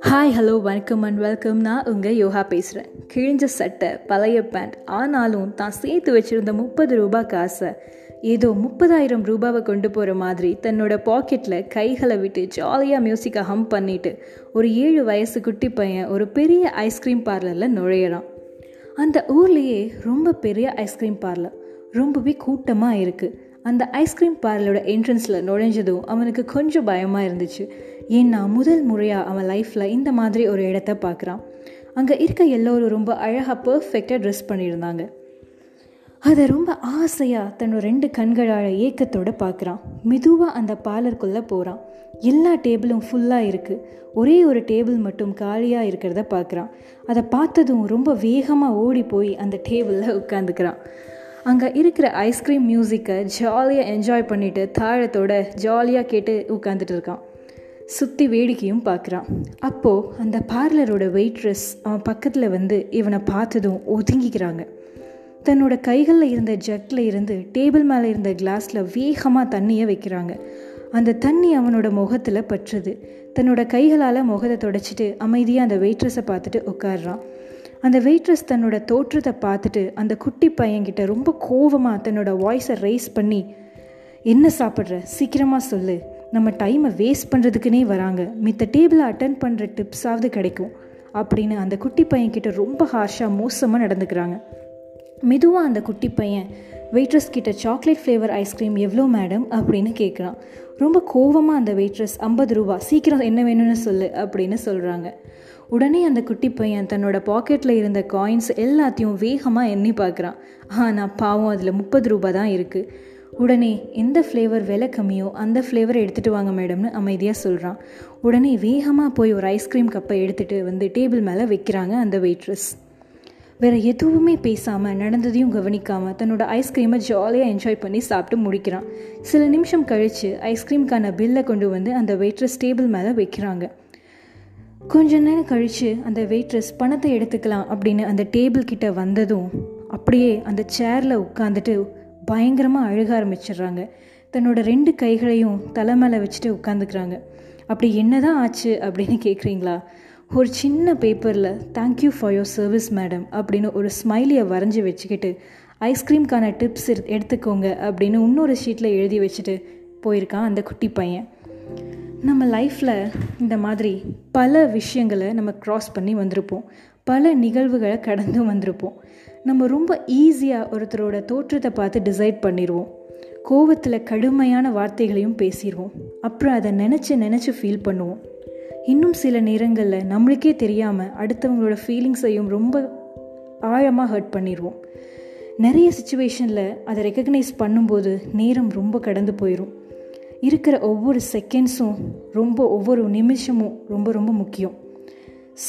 Hi hello வணக்கம் and welcome நான் உங்கள் யோகா பேசுகிறேன் கிழிஞ்ச சட்டை பழைய பேண்ட் ஆனாலும் தான் சேர்த்து வச்சுருந்த முப்பது ரூபாய் காசை ஏதோ முப்பதாயிரம் ரூபாவை கொண்டு போகிற மாதிரி தன்னோட பாக்கெட்டில் கைகளை விட்டு ஜாலியாக மியூசிக்கை ஹம் பண்ணிட்டு ஒரு ஏழு வயசு குட்டி பையன் ஒரு பெரிய ஐஸ்கிரீம் பார்லரில் நுழையிறான். அந்த ஊர்லேயே ரொம்ப பெரிய ஐஸ்கிரீம் பார்லர் ரொம்பவே கூட்டமாக இருக்குது அந்த ஐஸ்கிரீம் பார்லரோட என்ட்ரன்ஸில் நுழைஞ்சதும் அவனுக்கு கொஞ்சம் பயமாக இருந்துச்சு. ஏன்னா முதல் முறையாக அவன் லைஃப்பில் இந்த மாதிரி ஒரு இடத்த பார்க்குறான். அங்கே இருக்க எல்லோரும் ரொம்ப அழகாக பர்ஃபெக்டாக ட்ரெஸ் பண்ணியிருந்தாங்க. அதை ரொம்ப ஆசையாக தன்னோட ரெண்டு கண்களால் ஏக்கத்தோடு பார்க்குறான். மெதுவாக அந்த பார்லருக்குள்ளே போகிறான் எல்லா டேபிளும் ஃபுல்லாக இருக்குது ஒரே ஒரு டேபிள் மட்டும் காலியாக இருக்கிறத பார்க்குறான். அதை பார்த்ததும் ரொம்ப வேகமாக ஓடி போய் அந்த டேபிளில் உட்காந்துக்கிறான். அங்கே இருக்கிற ஐஸ்கிரீம் மியூசிக்கை ஜாலியாக என்ஜாய் பண்ணிவிட்டு தாழத்தோட ஜாலியாக கேட்டு உட்காந்துட்டு இருக்கான். சுற்றி வேடிக்கையும் பார்க்குறான் அப்போது அந்த பார்லரோட வெயிட்ரஸ் அவன் பக்கத்தில் வந்து இவனை பார்த்ததும் ஒதுங்கிக்கிறாங்க. தன்னோட கைகளில் இருந்த ஜக்கில் இருந்து டேபிள் மேலே இருந்த கிளாஸில் வேகமாக தண்ணியை வைக்கிறாங்க. அந்த தண்ணி அவனோட முகத்தில் பற்றுது தன்னோட கைகளால் முகத்தை தொடச்சிட்டு அமைதியாக அந்த வெயிட்ரஸை பார்த்துட்டு உட்காடுறான் அந்த வெயிட்ரஸ் தன்னோட தோற்றத்தை பார்த்துட்டு அந்த குட்டி பையன்கிட்ட ரொம்ப கோவமாக தன்னோட வாய்ஸை ரைஸ் பண்ணி என்ன சாப்பிட்ற? சீக்கிரமாக சொல்லு. நம்ம டைமை வேஸ்ட் பண்ணுறதுக்குனே வராங்க. மித்த டேபிளை அட்டன் பண்ணுற டிப்ஸாவது கிடைக்கும். அப்படின்னு அந்த குட்டி பையன்கிட்ட ரொம்ப ஹார்ஷாக மோசமாக நடந்துக்கிறாங்க. மெதுவாக அந்த குட்டி பையன் வெயிட்ரஸ் கிட்ட சாக்லேட் ஃப்ளேவர் ஐஸ்கிரீம் எவ்வளோ மேடம் அப்படின்னு கேட்குறான் ரொம்ப கோவமாக அந்த வெயிட்ரஸ் ஐம்பது ரூபா சீக்கிரம் என்ன வேணும்னு சொல்லு அப்படின்னு சொல்கிறாங்க உடனே அந்த குட்டி பையன் தன்னோட பாக்கெட்டில் இருந்த காயின்ஸ் எல்லாத்தையும் வேகமாக எண்ணி பார்க்குறான். ஆனால் பாவம் அதில் முப்பது ரூபா தான் இருக்குது உடனே எந்த ஃப்ளேவர் விலை கம்மியோ அந்த ஃப்ளேவரை எடுத்துகிட்டு வாங்க மேடம்னு அமைதியாக சொல்கிறான் உடனே வேகமாக போய் ஒரு ஐஸ்கிரீம் கப்பை எடுத்துகிட்டு வந்து டேபிள் மேலே வைக்கிறாங்க அந்த வெயிட்ரஸ் வேறு எதுவுமே பேசாமல் நடந்ததையும் கவனிக்காமல் தன்னோட ஐஸ்கிரீமை ஜாலியாக என்ஜாய் பண்ணி சாப்பிட்டு முடிக்கிறான். சில நிமிஷம் கழித்து ஐஸ்கிரீம்க்கான பில்லை கொண்டு வந்து அந்த வெயிட்ரஸ் டேபிள் மேலே வைக்கிறாங்க. கொஞ்ச நேரம் கழித்து அந்த வெயிட்ரஸ் பணத்தை எடுத்துக்கலாம் அப்படின்னு அந்த டேபிள் கிட்ட வந்ததும் அப்படியே அந்த சேரில் உட்காந்துட்டு பயங்கரமாக அழுக ஆரம்பிச்சிடுறாங்க. தன்னோட ரெண்டு கைகளையும் தலை மேலே வச்சுட்டு உட்காந்துக்கிறாங்க அப்படி என்ன தான் ஆச்சு அப்படின்னு கேட்குறீங்களா ஒரு சின்ன பேப்பரில் thank you for your service madam அப்படின்னு ஒரு ஸ்மைலியை வரைஞ்சி வச்சுக்கிட்டு ஐஸ்கிரீம்க்கான டிப்ஸ் எடுத்துக்கோங்க அப்படின்னு இன்னொரு ஷீட்டில் எழுதி வச்சுட்டு போயிருக்கான் அந்த குட்டி பையன். நம்ம லைஃப்பில் இந்த மாதிரி பல விஷயங்களை நம்ம க்ராஸ் பண்ணி வந்திருப்போம். பல நிகழ்வுகளை கடந்தும் வந்திருப்போம். நம்ம ரொம்ப ஈஸியாக ஒருத்தரோட தோற்றத்தை பார்த்து டிசைட் பண்ணிடுவோம் கோவத்தில் கடுமையான வார்த்தைகளையும் பேசிடுவோம் அப்புறம் அதை நினச்சி நினச்சி ஃபீல் பண்ணுவோம். இன்னும் சில நேரங்களில் நம்மளுக்கே தெரியாமல் அடுத்தவங்களோட ஃபீலிங்ஸையும் ரொம்ப ஆழமாக ஹர்ட் பண்ணிடுவோம் நிறைய சுச்சுவேஷனில் அதை ரெக்கக்னைஸ் பண்ணும்போது நேரம் ரொம்ப கடந்து போயிடும் இருக்கிற ஒவ்வொரு செகண்ட்ஸும் ரொம்ப ஒவ்வொரு நிமிஷமும் ரொம்ப ரொம்ப முக்கியம்.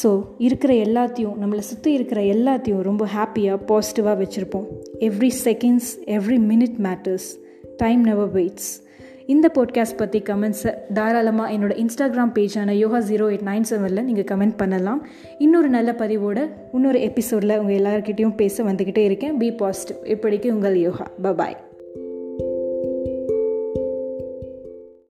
ஸோ இருக்கிற எல்லாத்தையும் நம்மளை சுற்றி இருக்கிற எல்லாத்தையும் ரொம்ப ஹாப்பியாக பாசிட்டிவாக வச்சுருப்போம். Every seconds every minute matters time never waits இந்த பாட்காஸ்ட் பற்றி கமெண்ட்ஸை தாராளமாக என்னோடய இன்ஸ்டாகிராம் பேஜான யோகா ஜீரோ எயிட் நைன் செவனில் நீங்கள் கமெண்ட் பண்ணலாம். இன்னொரு நல்ல பதிவோட இன்னொரு எபிசோடில் உங்கள் எல்லாருக்கிட்டேயும் பேச வந்துக்கிட்டே இருக்கேன். பி பாசிட்டிவ் இப்படிக்கு உங்கள் யோகா. பபாய்